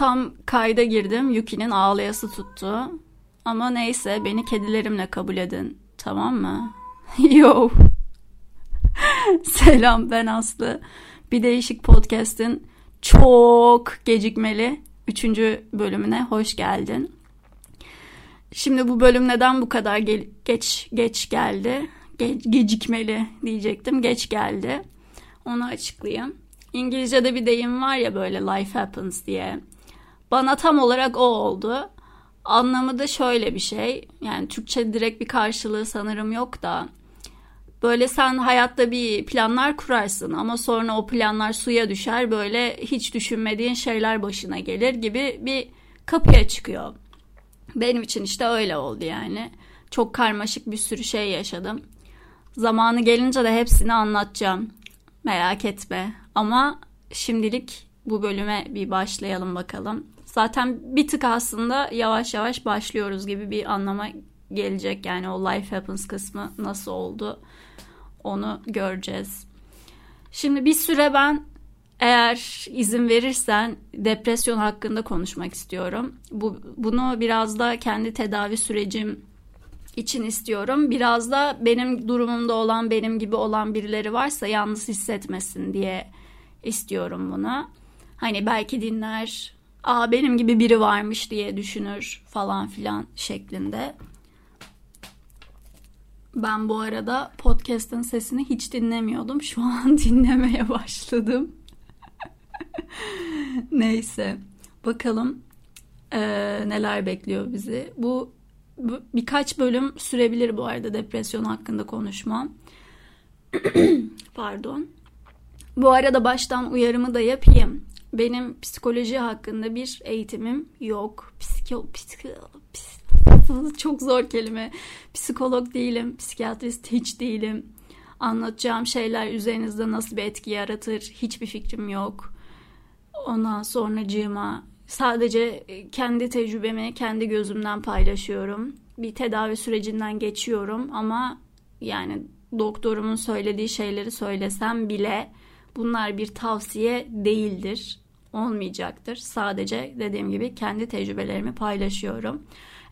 tam kayda girdim. Yuki'nin ağlayası tuttu. Ama neyse beni kedilerimle kabul edin. Tamam mı? Yo. Selam ben Aslı. Bir Değişik Podcast'in çok gecikmeli 3. bölümüne hoş geldin. Şimdi bu bölüm neden bu kadar ge- geç geç geldi? Ge- gecikmeli diyecektim. Geç geldi. Onu açıklayayım. İngilizce'de bir deyim var ya böyle life happens diye. Bana tam olarak o oldu. Anlamı da şöyle bir şey. Yani Türkçe direkt bir karşılığı sanırım yok da. Böyle sen hayatta bir planlar kurarsın ama sonra o planlar suya düşer. Böyle hiç düşünmediğin şeyler başına gelir gibi bir kapıya çıkıyor. Benim için işte öyle oldu yani. Çok karmaşık bir sürü şey yaşadım. Zamanı gelince de hepsini anlatacağım. Merak etme. Ama şimdilik bu bölüme bir başlayalım bakalım. Zaten bir tık aslında yavaş yavaş başlıyoruz gibi bir anlama gelecek. Yani o life happens kısmı nasıl oldu onu göreceğiz. Şimdi bir süre ben eğer izin verirsen depresyon hakkında konuşmak istiyorum. Bu, bunu biraz da kendi tedavi sürecim için istiyorum. Biraz da benim durumumda olan, benim gibi olan birileri varsa yalnız hissetmesin diye istiyorum bunu. Hani belki dinler, aa benim gibi biri varmış diye düşünür falan filan şeklinde. Ben bu arada podcast'ın sesini hiç dinlemiyordum. Şu an dinlemeye başladım. Neyse. Bakalım e, neler bekliyor bizi. Bu, bu birkaç bölüm sürebilir bu arada depresyon hakkında konuşmam. Pardon. Bu arada baştan uyarımı da yapayım. Benim psikoloji hakkında bir eğitimim yok. Psiko, psiko, psiko çok zor kelime. Psikolog değilim, psikiyatrist hiç değilim. Anlatacağım şeyler üzerinizde nasıl bir etki yaratır hiçbir fikrim yok. Ondan sonra cığıma sadece kendi tecrübemi kendi gözümden paylaşıyorum. Bir tedavi sürecinden geçiyorum ama yani doktorumun söylediği şeyleri söylesem bile bunlar bir tavsiye değildir. Olmayacaktır. Sadece dediğim gibi kendi tecrübelerimi paylaşıyorum.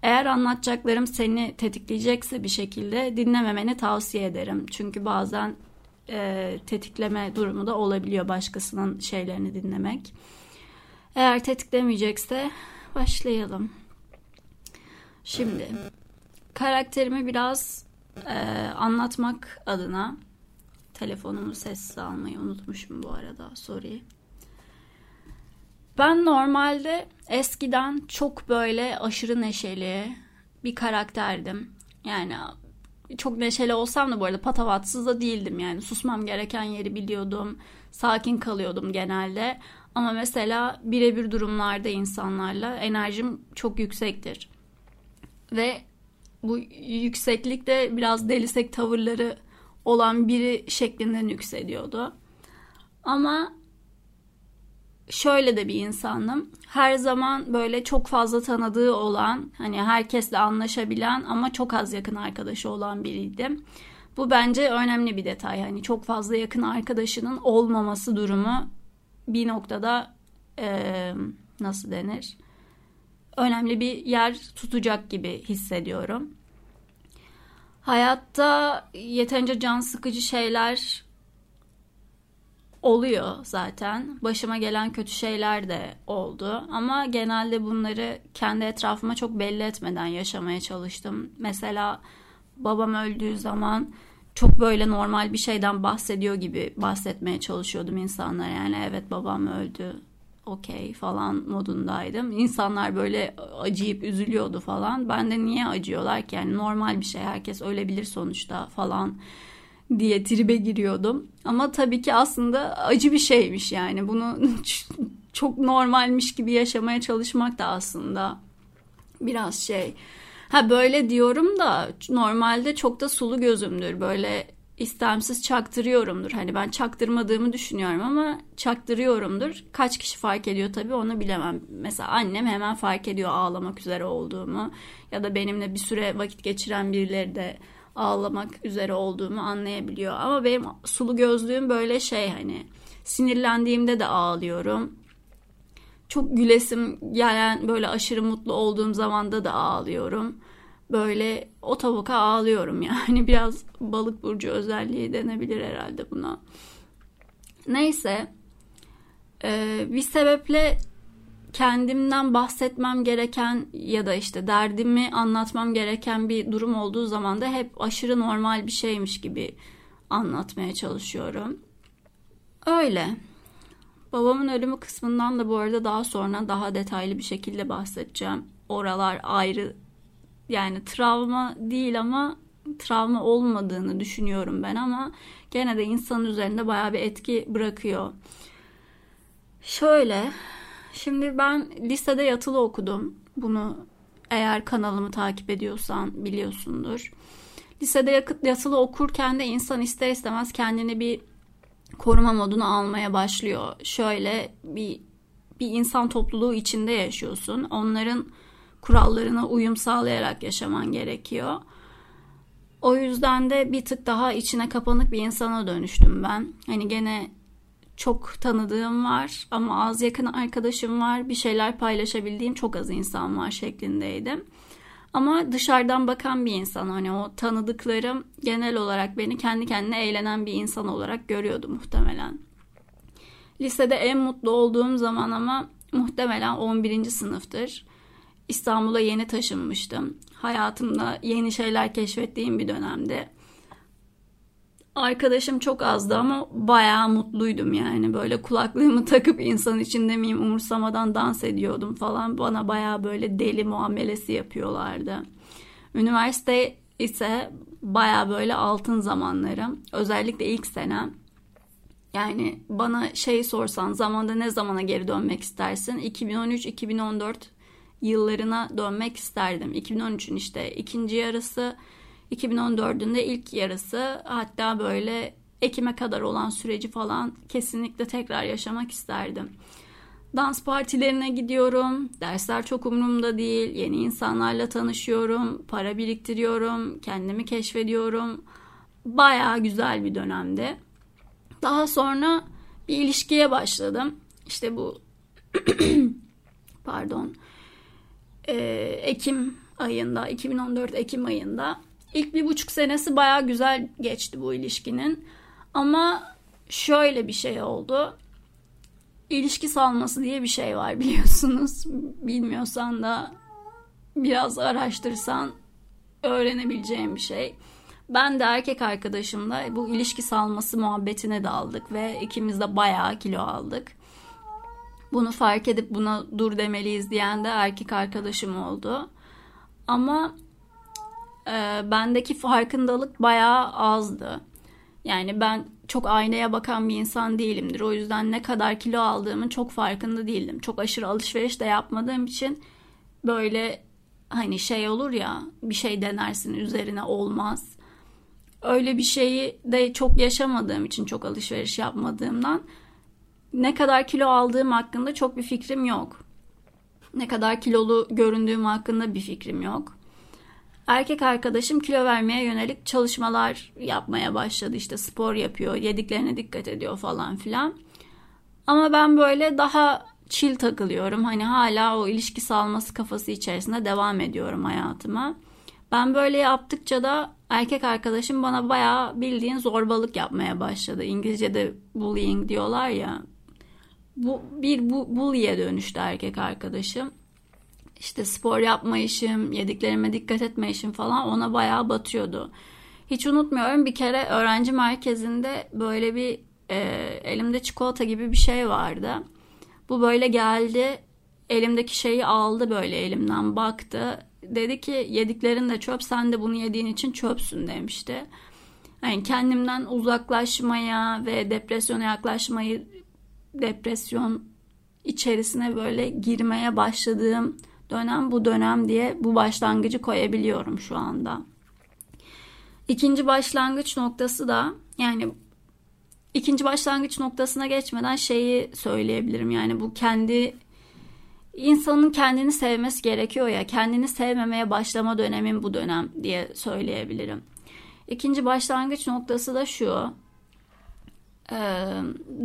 Eğer anlatacaklarım seni tetikleyecekse bir şekilde dinlememeni tavsiye ederim. Çünkü bazen e, tetikleme durumu da olabiliyor başkasının şeylerini dinlemek. Eğer tetiklemeyecekse başlayalım. Şimdi karakterimi biraz e, anlatmak adına telefonumu sessiz almayı unutmuşum bu arada sorry. Ben normalde eskiden çok böyle aşırı neşeli bir karakterdim. Yani çok neşeli olsam da bu arada patavatsız da değildim yani. Susmam gereken yeri biliyordum. Sakin kalıyordum genelde. Ama mesela birebir durumlarda insanlarla enerjim çok yüksektir. Ve bu yükseklik de biraz delisek tavırları olan biri şeklinden yükseliyordu. Ama şöyle de bir insanım. Her zaman böyle çok fazla tanıdığı olan, hani herkesle anlaşabilen ama çok az yakın arkadaşı olan biriydim. Bu bence önemli bir detay. Hani çok fazla yakın arkadaşının olmaması durumu bir noktada e, nasıl denir? Önemli bir yer tutacak gibi hissediyorum. Hayatta yeterince can sıkıcı şeyler oluyor zaten. Başıma gelen kötü şeyler de oldu ama genelde bunları kendi etrafıma çok belli etmeden yaşamaya çalıştım. Mesela babam öldüğü zaman çok böyle normal bir şeyden bahsediyor gibi bahsetmeye çalışıyordum insanlara. Yani evet babam öldü okey falan modundaydım. İnsanlar böyle acıyıp üzülüyordu falan. Ben de niye acıyorlar ki yani normal bir şey herkes ölebilir sonuçta falan diye tribe giriyordum. Ama tabii ki aslında acı bir şeymiş yani. Bunu çok normalmiş gibi yaşamaya çalışmak da aslında biraz şey. Ha böyle diyorum da normalde çok da sulu gözümdür. Böyle istemsiz çaktırıyorumdur. Hani ben çaktırmadığımı düşünüyorum ama çaktırıyorumdur. Kaç kişi fark ediyor tabii onu bilemem. Mesela annem hemen fark ediyor ağlamak üzere olduğumu ya da benimle bir süre vakit geçiren birileri de ağlamak üzere olduğumu anlayabiliyor. Ama benim sulu gözlüğüm böyle şey hani sinirlendiğimde de ağlıyorum. çok gülesim gelen böyle aşırı mutlu olduğum zamanda da ağlıyorum. Böyle o tavuka ağlıyorum yani biraz balık burcu özelliği denebilir herhalde buna. Neyse bir sebeple kendimden bahsetmem gereken ya da işte derdimi anlatmam gereken bir durum olduğu zaman da hep aşırı normal bir şeymiş gibi anlatmaya çalışıyorum. Öyle. Babamın ölümü kısmından da bu arada daha sonra daha detaylı bir şekilde bahsedeceğim. Oralar ayrı yani travma değil ama travma olmadığını düşünüyorum ben ama gene de insanın üzerinde bayağı bir etki bırakıyor. Şöyle Şimdi ben lisede yatılı okudum. Bunu eğer kanalımı takip ediyorsan biliyorsundur. Lisede yatılı okurken de insan ister istemez kendini bir koruma moduna almaya başlıyor. Şöyle bir bir insan topluluğu içinde yaşıyorsun. Onların kurallarına uyum sağlayarak yaşaman gerekiyor. O yüzden de bir tık daha içine kapanık bir insana dönüştüm ben. Hani gene çok tanıdığım var ama az yakın arkadaşım var. Bir şeyler paylaşabildiğim çok az insan var şeklindeydim. Ama dışarıdan bakan bir insan hani o tanıdıklarım genel olarak beni kendi kendine eğlenen bir insan olarak görüyordu muhtemelen. Lisede en mutlu olduğum zaman ama muhtemelen 11. sınıftır. İstanbul'a yeni taşınmıştım. Hayatımda yeni şeyler keşfettiğim bir dönemde. Arkadaşım çok azdı ama bayağı mutluydum yani. Böyle kulaklığımı takıp insan içinde miyim umursamadan dans ediyordum falan. Bana bayağı böyle deli muamelesi yapıyorlardı. Üniversite ise bayağı böyle altın zamanlarım. Özellikle ilk senem. Yani bana şey sorsan zamanda ne zamana geri dönmek istersin? 2013-2014 yıllarına dönmek isterdim. 2013'ün işte ikinci yarısı 2014'ün de ilk yarısı hatta böyle Ekim'e kadar olan süreci falan kesinlikle tekrar yaşamak isterdim. Dans partilerine gidiyorum. Dersler çok umurumda değil. Yeni insanlarla tanışıyorum. Para biriktiriyorum. Kendimi keşfediyorum. Baya güzel bir dönemde. Daha sonra bir ilişkiye başladım. İşte bu pardon ee, Ekim ayında 2014 Ekim ayında İlk bir buçuk senesi baya güzel geçti bu ilişkinin. Ama şöyle bir şey oldu. İlişki salması diye bir şey var biliyorsunuz. Bilmiyorsan da biraz araştırsan öğrenebileceğim bir şey. Ben de erkek arkadaşımla bu ilişki salması muhabbetine daldık ve ikimiz de bayağı kilo aldık. Bunu fark edip buna dur demeliyiz diyen de erkek arkadaşım oldu. Ama e, bendeki farkındalık bayağı azdı. Yani ben çok aynaya bakan bir insan değilimdir. O yüzden ne kadar kilo aldığımın çok farkında değildim. Çok aşırı alışveriş de yapmadığım için böyle hani şey olur ya bir şey denersin üzerine olmaz. Öyle bir şeyi de çok yaşamadığım için çok alışveriş yapmadığımdan ne kadar kilo aldığım hakkında çok bir fikrim yok. Ne kadar kilolu göründüğüm hakkında bir fikrim yok erkek arkadaşım kilo vermeye yönelik çalışmalar yapmaya başladı. İşte spor yapıyor, yediklerine dikkat ediyor falan filan. Ama ben böyle daha chill takılıyorum. Hani hala o ilişki salması kafası içerisinde devam ediyorum hayatıma. Ben böyle yaptıkça da erkek arkadaşım bana bayağı bildiğin zorbalık yapmaya başladı. İngilizce'de bullying diyorlar ya. Bu bir bu bully'e dönüştü erkek arkadaşım işte spor yapmayışım, yediklerime dikkat etmeyişim falan ona bayağı batıyordu. Hiç unutmuyorum bir kere öğrenci merkezinde böyle bir e, elimde çikolata gibi bir şey vardı. Bu böyle geldi elimdeki şeyi aldı böyle elimden baktı. Dedi ki yediklerin de çöp sen de bunu yediğin için çöpsün demişti. Yani kendimden uzaklaşmaya ve depresyona yaklaşmayı depresyon içerisine böyle girmeye başladığım dönem bu dönem diye bu başlangıcı koyabiliyorum şu anda. İkinci başlangıç noktası da yani ikinci başlangıç noktasına geçmeden şeyi söyleyebilirim. Yani bu kendi insanın kendini sevmesi gerekiyor ya kendini sevmemeye başlama dönemin bu dönem diye söyleyebilirim. İkinci başlangıç noktası da şu.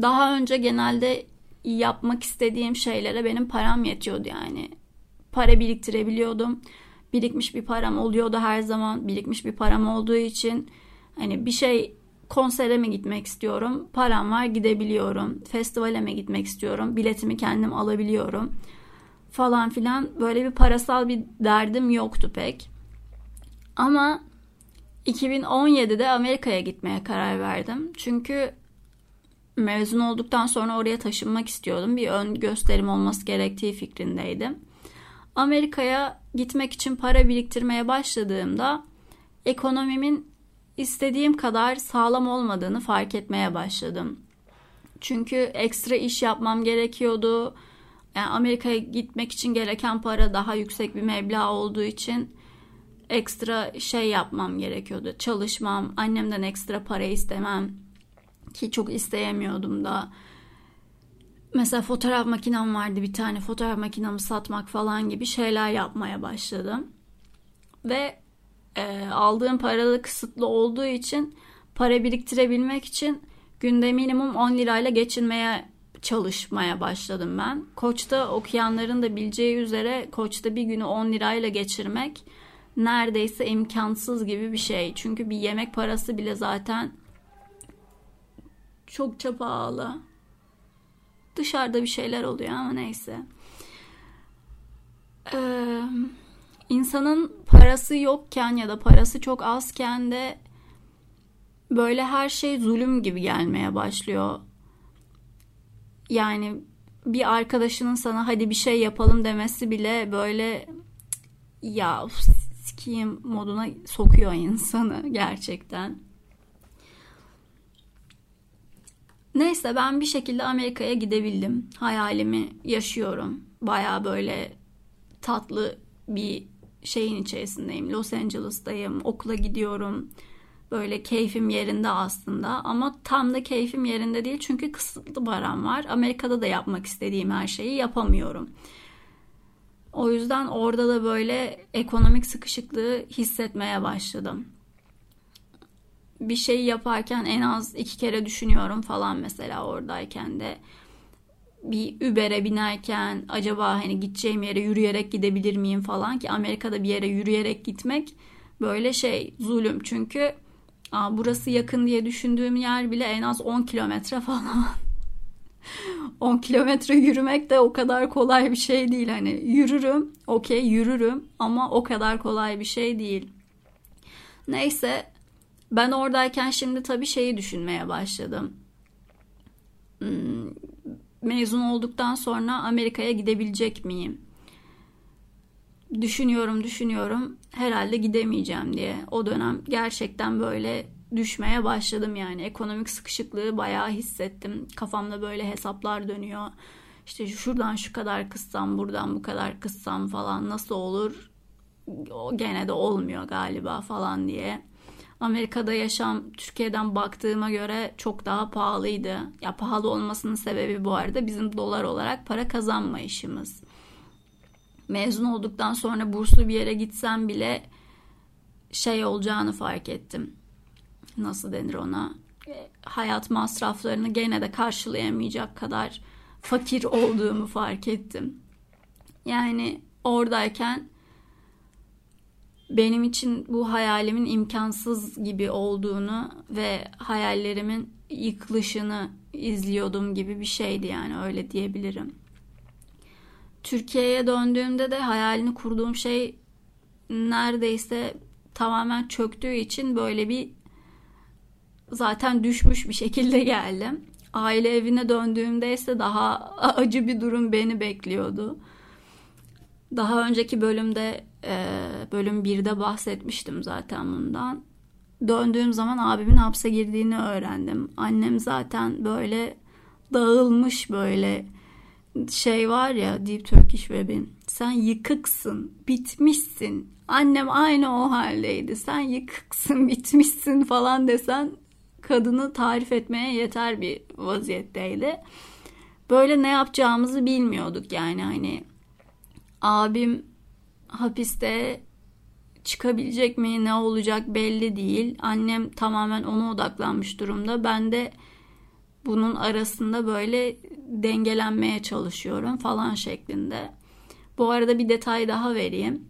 Daha önce genelde yapmak istediğim şeylere benim param yetiyordu yani. Para biriktirebiliyordum. Birikmiş bir param oluyordu her zaman. Birikmiş bir param olduğu için hani bir şey konsere mi gitmek istiyorum? Param var gidebiliyorum. Festivale mi gitmek istiyorum? Biletimi kendim alabiliyorum. Falan filan böyle bir parasal bir derdim yoktu pek. Ama 2017'de Amerika'ya gitmeye karar verdim. Çünkü mezun olduktan sonra oraya taşınmak istiyordum. Bir ön gösterim olması gerektiği fikrindeydim. Amerika'ya gitmek için para biriktirmeye başladığımda ekonomimin istediğim kadar sağlam olmadığını fark etmeye başladım. Çünkü ekstra iş yapmam gerekiyordu. Yani Amerika'ya gitmek için gereken para daha yüksek bir meblağ olduğu için ekstra şey yapmam gerekiyordu. Çalışmam, annemden ekstra para istemem ki çok isteyemiyordum da. Mesela fotoğraf makinem vardı bir tane fotoğraf makinamı satmak falan gibi şeyler yapmaya başladım. Ve e, aldığım para da kısıtlı olduğu için para biriktirebilmek için günde minimum 10 lirayla geçinmeye çalışmaya başladım ben. Koç'ta okuyanların da bileceği üzere Koç'ta bir günü 10 lirayla geçirmek neredeyse imkansız gibi bir şey. Çünkü bir yemek parası bile zaten çok pahalı. Dışarıda bir şeyler oluyor ama neyse. Ee, insanın parası yokken ya da parası çok azken de böyle her şey zulüm gibi gelmeye başlıyor. Yani bir arkadaşının sana hadi bir şey yapalım demesi bile böyle ya sikiyim moduna sokuyor insanı gerçekten. Neyse ben bir şekilde Amerika'ya gidebildim. Hayalimi yaşıyorum. Baya böyle tatlı bir şeyin içerisindeyim. Los Angeles'tayım. Okula gidiyorum. Böyle keyfim yerinde aslında ama tam da keyfim yerinde değil çünkü kısıtlı param var. Amerika'da da yapmak istediğim her şeyi yapamıyorum. O yüzden orada da böyle ekonomik sıkışıklığı hissetmeye başladım. Bir şeyi yaparken en az iki kere düşünüyorum falan mesela oradayken de. Bir Uber'e binerken acaba hani gideceğim yere yürüyerek gidebilir miyim falan ki Amerika'da bir yere yürüyerek gitmek böyle şey zulüm çünkü aa, burası yakın diye düşündüğüm yer bile en az 10 kilometre falan. 10 kilometre yürümek de o kadar kolay bir şey değil. Hani yürürüm, okey yürürüm ama o kadar kolay bir şey değil. Neyse ben oradayken şimdi tabii şeyi düşünmeye başladım. Hmm, mezun olduktan sonra Amerika'ya gidebilecek miyim? Düşünüyorum, düşünüyorum. Herhalde gidemeyeceğim diye. O dönem gerçekten böyle düşmeye başladım yani. Ekonomik sıkışıklığı bayağı hissettim. Kafamda böyle hesaplar dönüyor. İşte şuradan şu kadar kıssam, buradan bu kadar kıssam falan nasıl olur? O gene de olmuyor galiba falan diye. Amerika'da yaşam Türkiye'den baktığıma göre çok daha pahalıydı. Ya pahalı olmasının sebebi bu arada bizim dolar olarak para kazanmayışımız. Mezun olduktan sonra burslu bir yere gitsem bile şey olacağını fark ettim nasıl denir ona e, hayat masraflarını gene de karşılayamayacak kadar fakir olduğumu fark ettim. Yani oradayken benim için bu hayalimin imkansız gibi olduğunu ve hayallerimin yıkılışını izliyordum gibi bir şeydi yani öyle diyebilirim. Türkiye'ye döndüğümde de hayalini kurduğum şey neredeyse tamamen çöktüğü için böyle bir zaten düşmüş bir şekilde geldim. Aile evine döndüğümde ise daha acı bir durum beni bekliyordu. Daha önceki bölümde bölüm 1'de bahsetmiştim zaten bundan. Döndüğüm zaman abimin hapse girdiğini öğrendim. Annem zaten böyle dağılmış böyle şey var ya Deep Turkish Web'in sen yıkıksın, bitmişsin. Annem aynı o haldeydi. Sen yıkıksın, bitmişsin falan desen kadını tarif etmeye yeter bir vaziyetteydi. Böyle ne yapacağımızı bilmiyorduk yani hani abim hapiste çıkabilecek mi ne olacak belli değil. Annem tamamen ona odaklanmış durumda. Ben de bunun arasında böyle dengelenmeye çalışıyorum falan şeklinde. Bu arada bir detay daha vereyim.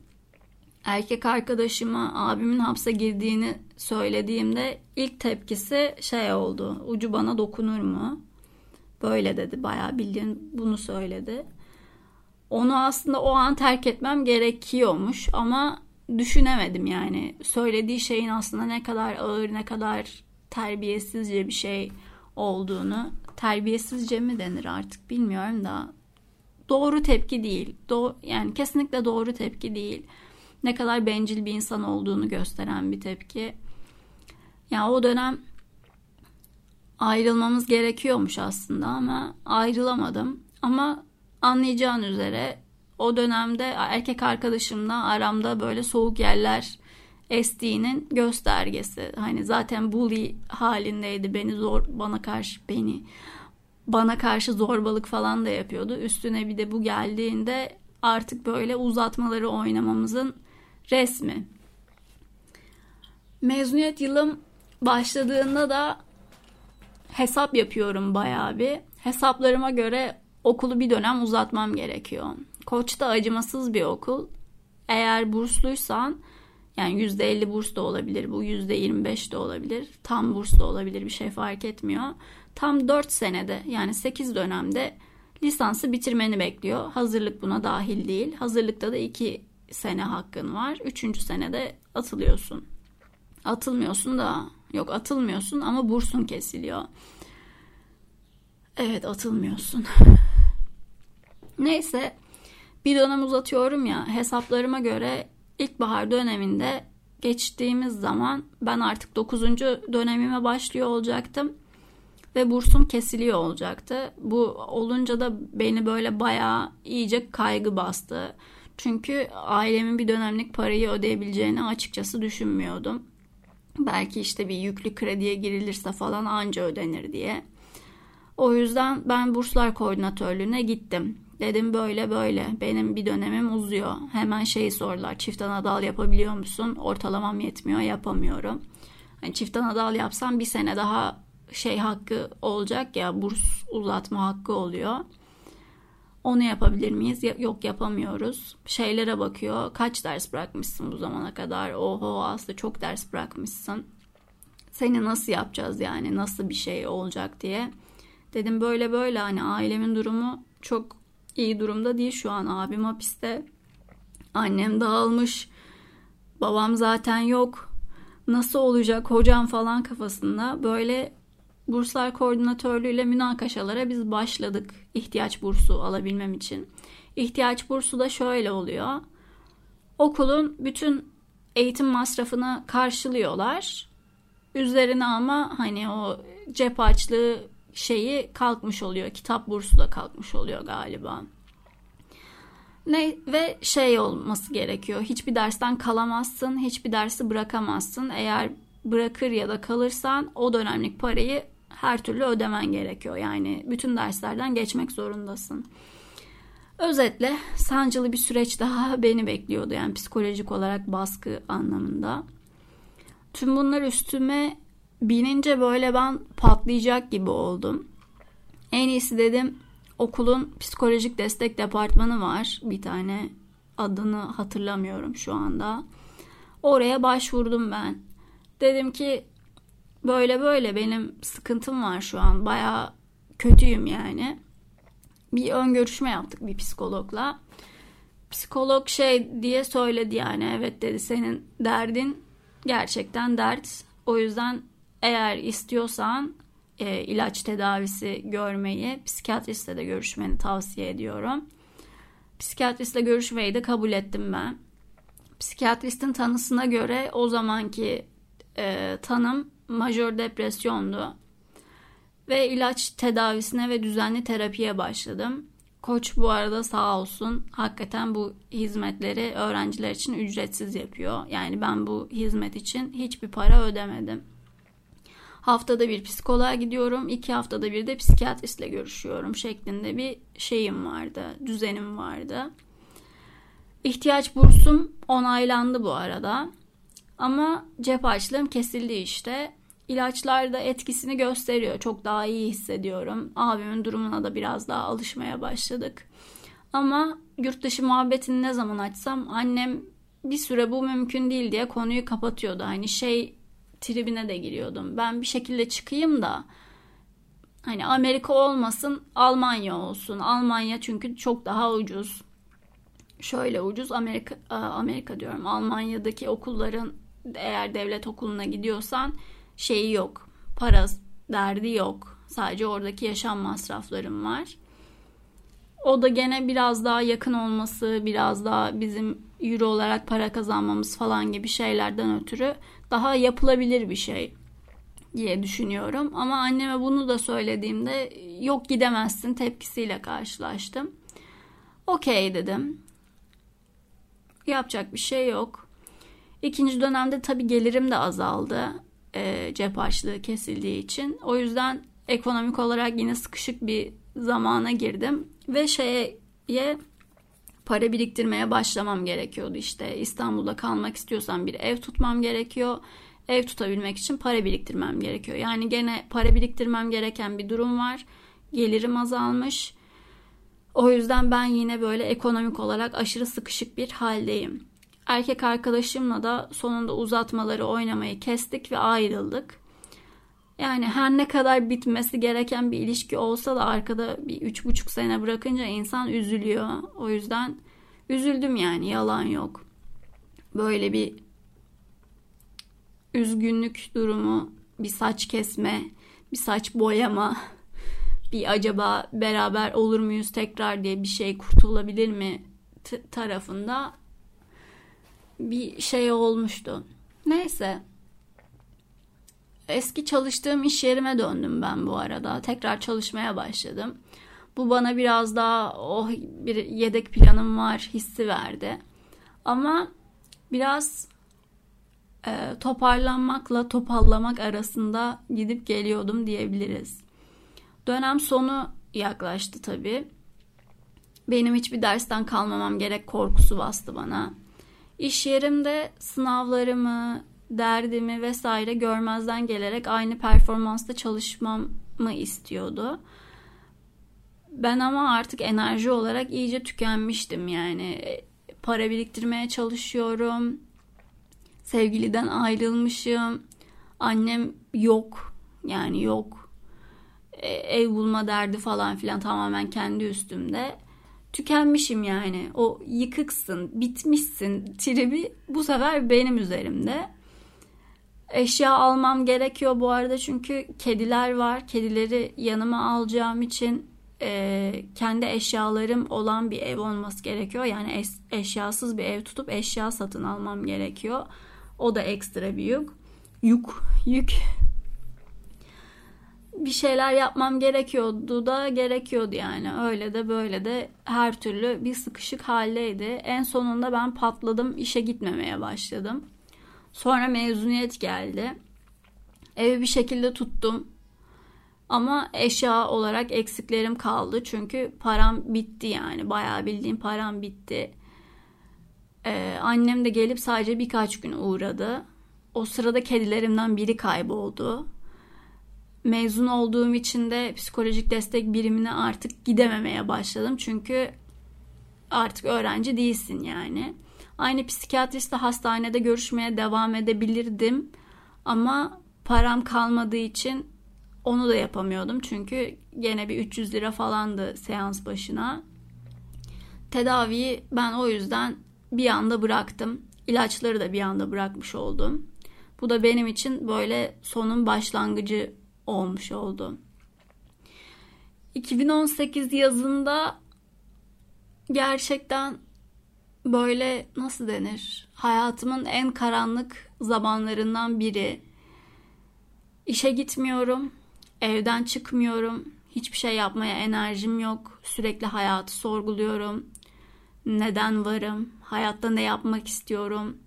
Erkek arkadaşıma abimin hapse girdiğini söylediğimde ilk tepkisi şey oldu. Ucu bana dokunur mu? Böyle dedi. Bayağı bildiğin bunu söyledi. Onu aslında o an terk etmem gerekiyormuş ama düşünemedim yani. Söylediği şeyin aslında ne kadar ağır, ne kadar terbiyesizce bir şey olduğunu. Terbiyesizce mi denir artık bilmiyorum da doğru tepki değil. Do yani kesinlikle doğru tepki değil. Ne kadar bencil bir insan olduğunu gösteren bir tepki. Ya yani o dönem ayrılmamız gerekiyormuş aslında ama ayrılamadım. Ama anlayacağın üzere o dönemde erkek arkadaşımla aramda böyle soğuk yerler estiğinin göstergesi. Hani zaten bully halindeydi. Beni zor bana karşı beni bana karşı zorbalık falan da yapıyordu. Üstüne bir de bu geldiğinde artık böyle uzatmaları oynamamızın resmi. Mezuniyet yılım başladığında da hesap yapıyorum bayağı bir. Hesaplarıma göre okulu bir dönem uzatmam gerekiyor. Koç da acımasız bir okul. Eğer bursluysan yani %50 burs da olabilir bu %25 de olabilir. Tam burs da olabilir bir şey fark etmiyor. Tam 4 senede yani 8 dönemde lisansı bitirmeni bekliyor. Hazırlık buna dahil değil. Hazırlıkta da 2 sene hakkın var. 3. senede atılıyorsun. Atılmıyorsun da yok atılmıyorsun ama bursun kesiliyor. Evet atılmıyorsun. Neyse bir dönem uzatıyorum ya hesaplarıma göre ilkbahar döneminde geçtiğimiz zaman ben artık 9. dönemime başlıyor olacaktım ve bursum kesiliyor olacaktı. Bu olunca da beni böyle bayağı iyice kaygı bastı. Çünkü ailemin bir dönemlik parayı ödeyebileceğini açıkçası düşünmüyordum. Belki işte bir yüklü krediye girilirse falan anca ödenir diye. O yüzden ben burslar koordinatörlüğüne gittim. Dedim böyle böyle benim bir dönemim uzuyor. Hemen şeyi sordular çift anadal yapabiliyor musun? Ortalamam yetmiyor yapamıyorum. Yani çift anadal yapsam bir sene daha şey hakkı olacak ya burs uzatma hakkı oluyor. Onu yapabilir miyiz? Yok yapamıyoruz. Şeylere bakıyor. Kaç ders bırakmışsın bu zamana kadar? Oho aslında çok ders bırakmışsın. Seni nasıl yapacağız yani? Nasıl bir şey olacak diye. Dedim böyle böyle hani ailemin durumu çok iyi durumda değil şu an. Abim hapiste. Annem dağılmış. Babam zaten yok. Nasıl olacak hocam falan kafasında böyle burslar koordinatörlüğüyle münakaşalara biz başladık ihtiyaç bursu alabilmem için. İhtiyaç bursu da şöyle oluyor. Okulun bütün eğitim masrafını karşılıyorlar. Üzerine ama hani o cep açlığı şeyi kalkmış oluyor. Kitap bursu da kalkmış oluyor galiba. Ne ve şey olması gerekiyor. Hiçbir dersten kalamazsın, hiçbir dersi bırakamazsın. Eğer bırakır ya da kalırsan o dönemlik parayı her türlü ödemen gerekiyor. Yani bütün derslerden geçmek zorundasın. Özetle sancılı bir süreç daha beni bekliyordu. Yani psikolojik olarak baskı anlamında. Tüm bunlar üstüme binince böyle ben patlayacak gibi oldum. En iyisi dedim okulun psikolojik destek departmanı var. Bir tane adını hatırlamıyorum şu anda. Oraya başvurdum ben. Dedim ki böyle böyle benim sıkıntım var şu an. Baya kötüyüm yani. Bir ön görüşme yaptık bir psikologla. Psikolog şey diye söyledi yani evet dedi senin derdin gerçekten dert. O yüzden eğer istiyorsan e, ilaç tedavisi görmeyi psikiyatristle de görüşmeni tavsiye ediyorum. Psikiyatristle görüşmeyi de kabul ettim ben. Psikiyatristin tanısına göre o zamanki e, tanım majör depresyondu. Ve ilaç tedavisine ve düzenli terapiye başladım. Koç bu arada sağ olsun hakikaten bu hizmetleri öğrenciler için ücretsiz yapıyor. Yani ben bu hizmet için hiçbir para ödemedim. Haftada bir psikoloğa gidiyorum, iki haftada bir de psikiyatristle görüşüyorum şeklinde bir şeyim vardı, düzenim vardı. İhtiyaç bursum onaylandı bu arada. Ama cep açlığım kesildi işte. ilaçlar da etkisini gösteriyor. Çok daha iyi hissediyorum. Abimin durumuna da biraz daha alışmaya başladık. Ama yurt dışı muhabbetini ne zaman açsam annem bir süre bu mümkün değil diye konuyu kapatıyordu. Hani şey tribine de giriyordum. Ben bir şekilde çıkayım da hani Amerika olmasın Almanya olsun. Almanya çünkü çok daha ucuz. Şöyle ucuz Amerika Amerika diyorum. Almanya'daki okulların eğer devlet okuluna gidiyorsan şeyi yok. Para derdi yok. Sadece oradaki yaşam masraflarım var. O da gene biraz daha yakın olması, biraz daha bizim euro olarak para kazanmamız falan gibi şeylerden ötürü daha yapılabilir bir şey diye düşünüyorum. Ama anneme bunu da söylediğimde yok gidemezsin tepkisiyle karşılaştım. Okey dedim. Yapacak bir şey yok. İkinci dönemde tabii gelirim de azaldı. E, cep harçlığı kesildiği için. O yüzden ekonomik olarak yine sıkışık bir zamana girdim. Ve şeye para biriktirmeye başlamam gerekiyordu işte. İstanbul'da kalmak istiyorsam bir ev tutmam gerekiyor. Ev tutabilmek için para biriktirmem gerekiyor. Yani gene para biriktirmem gereken bir durum var. Gelirim azalmış. O yüzden ben yine böyle ekonomik olarak aşırı sıkışık bir haldeyim. Erkek arkadaşımla da sonunda uzatmaları oynamayı kestik ve ayrıldık. Yani her ne kadar bitmesi gereken bir ilişki olsa da arkada bir üç buçuk sene bırakınca insan üzülüyor. O yüzden üzüldüm yani yalan yok. Böyle bir üzgünlük durumu, bir saç kesme, bir saç boyama, bir acaba beraber olur muyuz tekrar diye bir şey kurtulabilir mi tarafında bir şey olmuştu. Neyse eski çalıştığım iş yerime döndüm ben bu arada. Tekrar çalışmaya başladım. Bu bana biraz daha oh bir yedek planım var hissi verdi. Ama biraz e, toparlanmakla topallamak arasında gidip geliyordum diyebiliriz. Dönem sonu yaklaştı tabii. Benim hiçbir dersten kalmamam gerek korkusu bastı bana. İş yerimde sınavlarımı, derdimi vesaire görmezden gelerek aynı performansta çalışmamı istiyordu. Ben ama artık enerji olarak iyice tükenmiştim yani. Para biriktirmeye çalışıyorum. Sevgiliden ayrılmışım. Annem yok. Yani yok. E, ev bulma derdi falan filan tamamen kendi üstümde. Tükenmişim yani. O yıkıksın, bitmişsin tribi bu sefer benim üzerimde. Eşya almam gerekiyor bu arada çünkü kediler var. Kedileri yanıma alacağım için e, kendi eşyalarım olan bir ev olması gerekiyor. Yani es, eşyasız bir ev tutup eşya satın almam gerekiyor. O da ekstra bir yük. Yük, yük. Bir şeyler yapmam gerekiyordu da gerekiyordu yani. Öyle de böyle de her türlü bir sıkışık haldeydi. En sonunda ben patladım, işe gitmemeye başladım. Sonra mezuniyet geldi. Evi bir şekilde tuttum. Ama eşya olarak eksiklerim kaldı. Çünkü param bitti yani. Bayağı bildiğim param bitti. Ee, annem de gelip sadece birkaç gün uğradı. O sırada kedilerimden biri kayboldu. Mezun olduğum için de psikolojik destek birimine artık gidememeye başladım. Çünkü artık öğrenci değilsin yani. Aynı psikiyatristle hastanede görüşmeye devam edebilirdim. Ama param kalmadığı için onu da yapamıyordum. Çünkü gene bir 300 lira falandı seans başına. Tedaviyi ben o yüzden bir anda bıraktım. İlaçları da bir anda bırakmış oldum. Bu da benim için böyle sonun başlangıcı olmuş oldu. 2018 yazında gerçekten böyle nasıl denir? Hayatımın en karanlık zamanlarından biri. İşe gitmiyorum, evden çıkmıyorum, hiçbir şey yapmaya enerjim yok. Sürekli hayatı sorguluyorum. Neden varım? Hayatta ne yapmak istiyorum?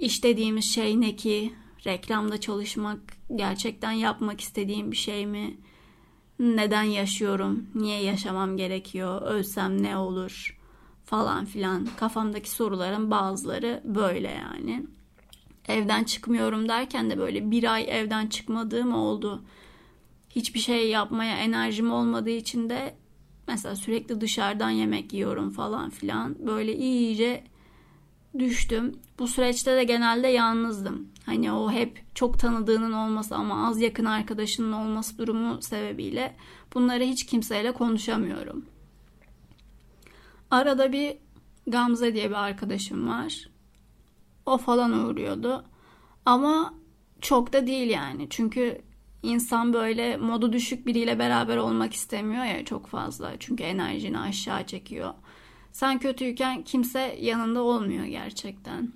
İş dediğimiz şey ne ki? Reklamda çalışmak gerçekten yapmak istediğim bir şey mi? Neden yaşıyorum? Niye yaşamam gerekiyor? Ölsem ne olur? Falan filan kafamdaki soruların bazıları böyle yani. evden çıkmıyorum derken de böyle bir ay evden çıkmadığım oldu. Hiçbir şey yapmaya enerjim olmadığı için de mesela sürekli dışarıdan yemek yiyorum falan filan. Böyle iyice düştüm. Bu süreçte de genelde yalnızdım. Hani o hep çok tanıdığının olması ama az yakın arkadaşının olması durumu sebebiyle bunları hiç kimseyle konuşamıyorum. Arada bir Gamze diye bir arkadaşım var. O falan uğruyordu. Ama çok da değil yani. Çünkü insan böyle modu düşük biriyle beraber olmak istemiyor ya çok fazla. Çünkü enerjini aşağı çekiyor. Sen kötüyken kimse yanında olmuyor gerçekten.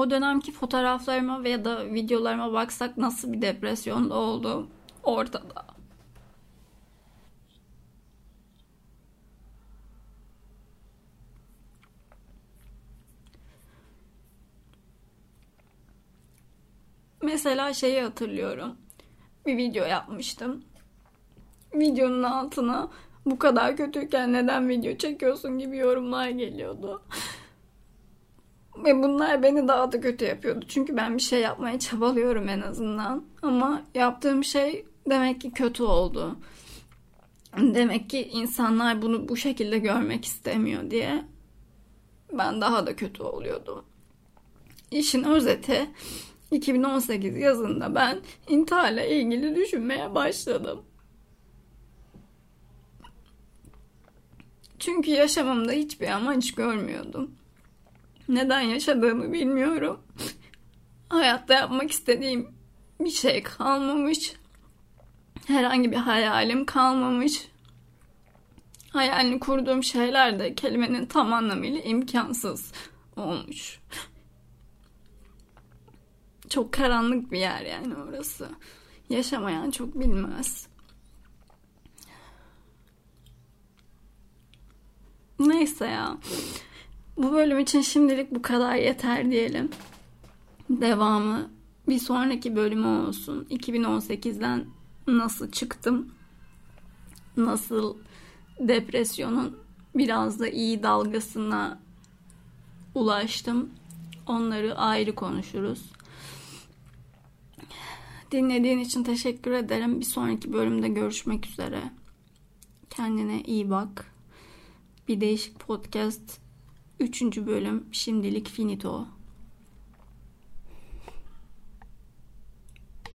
O dönemki fotoğraflarıma veya da videolarıma baksak nasıl bir depresyonda olduğum ortada. Mesela şeyi hatırlıyorum. Bir video yapmıştım. Videonun altına bu kadar kötüyken neden video çekiyorsun gibi yorumlar geliyordu. Ve bunlar beni daha da kötü yapıyordu. Çünkü ben bir şey yapmaya çabalıyorum en azından. Ama yaptığım şey demek ki kötü oldu. Demek ki insanlar bunu bu şekilde görmek istemiyor diye ben daha da kötü oluyordum. İşin özeti 2018 yazında ben intiharla ilgili düşünmeye başladım. Çünkü yaşamımda hiçbir amaç görmüyordum. Neden yaşadığımı bilmiyorum. Hayatta yapmak istediğim bir şey kalmamış. Herhangi bir hayalim kalmamış. Hayalini kurduğum şeyler de kelimenin tam anlamıyla imkansız olmuş. Çok karanlık bir yer yani orası. Yaşamayan çok bilmez. Neyse ya. Bu bölüm için şimdilik bu kadar yeter diyelim. Devamı bir sonraki bölümü olsun. 2018'den nasıl çıktım? Nasıl depresyonun biraz da iyi dalgasına ulaştım? Onları ayrı konuşuruz. Dinlediğin için teşekkür ederim. Bir sonraki bölümde görüşmek üzere. Kendine iyi bak. Bir değişik podcast 3. bölüm şimdilik finito.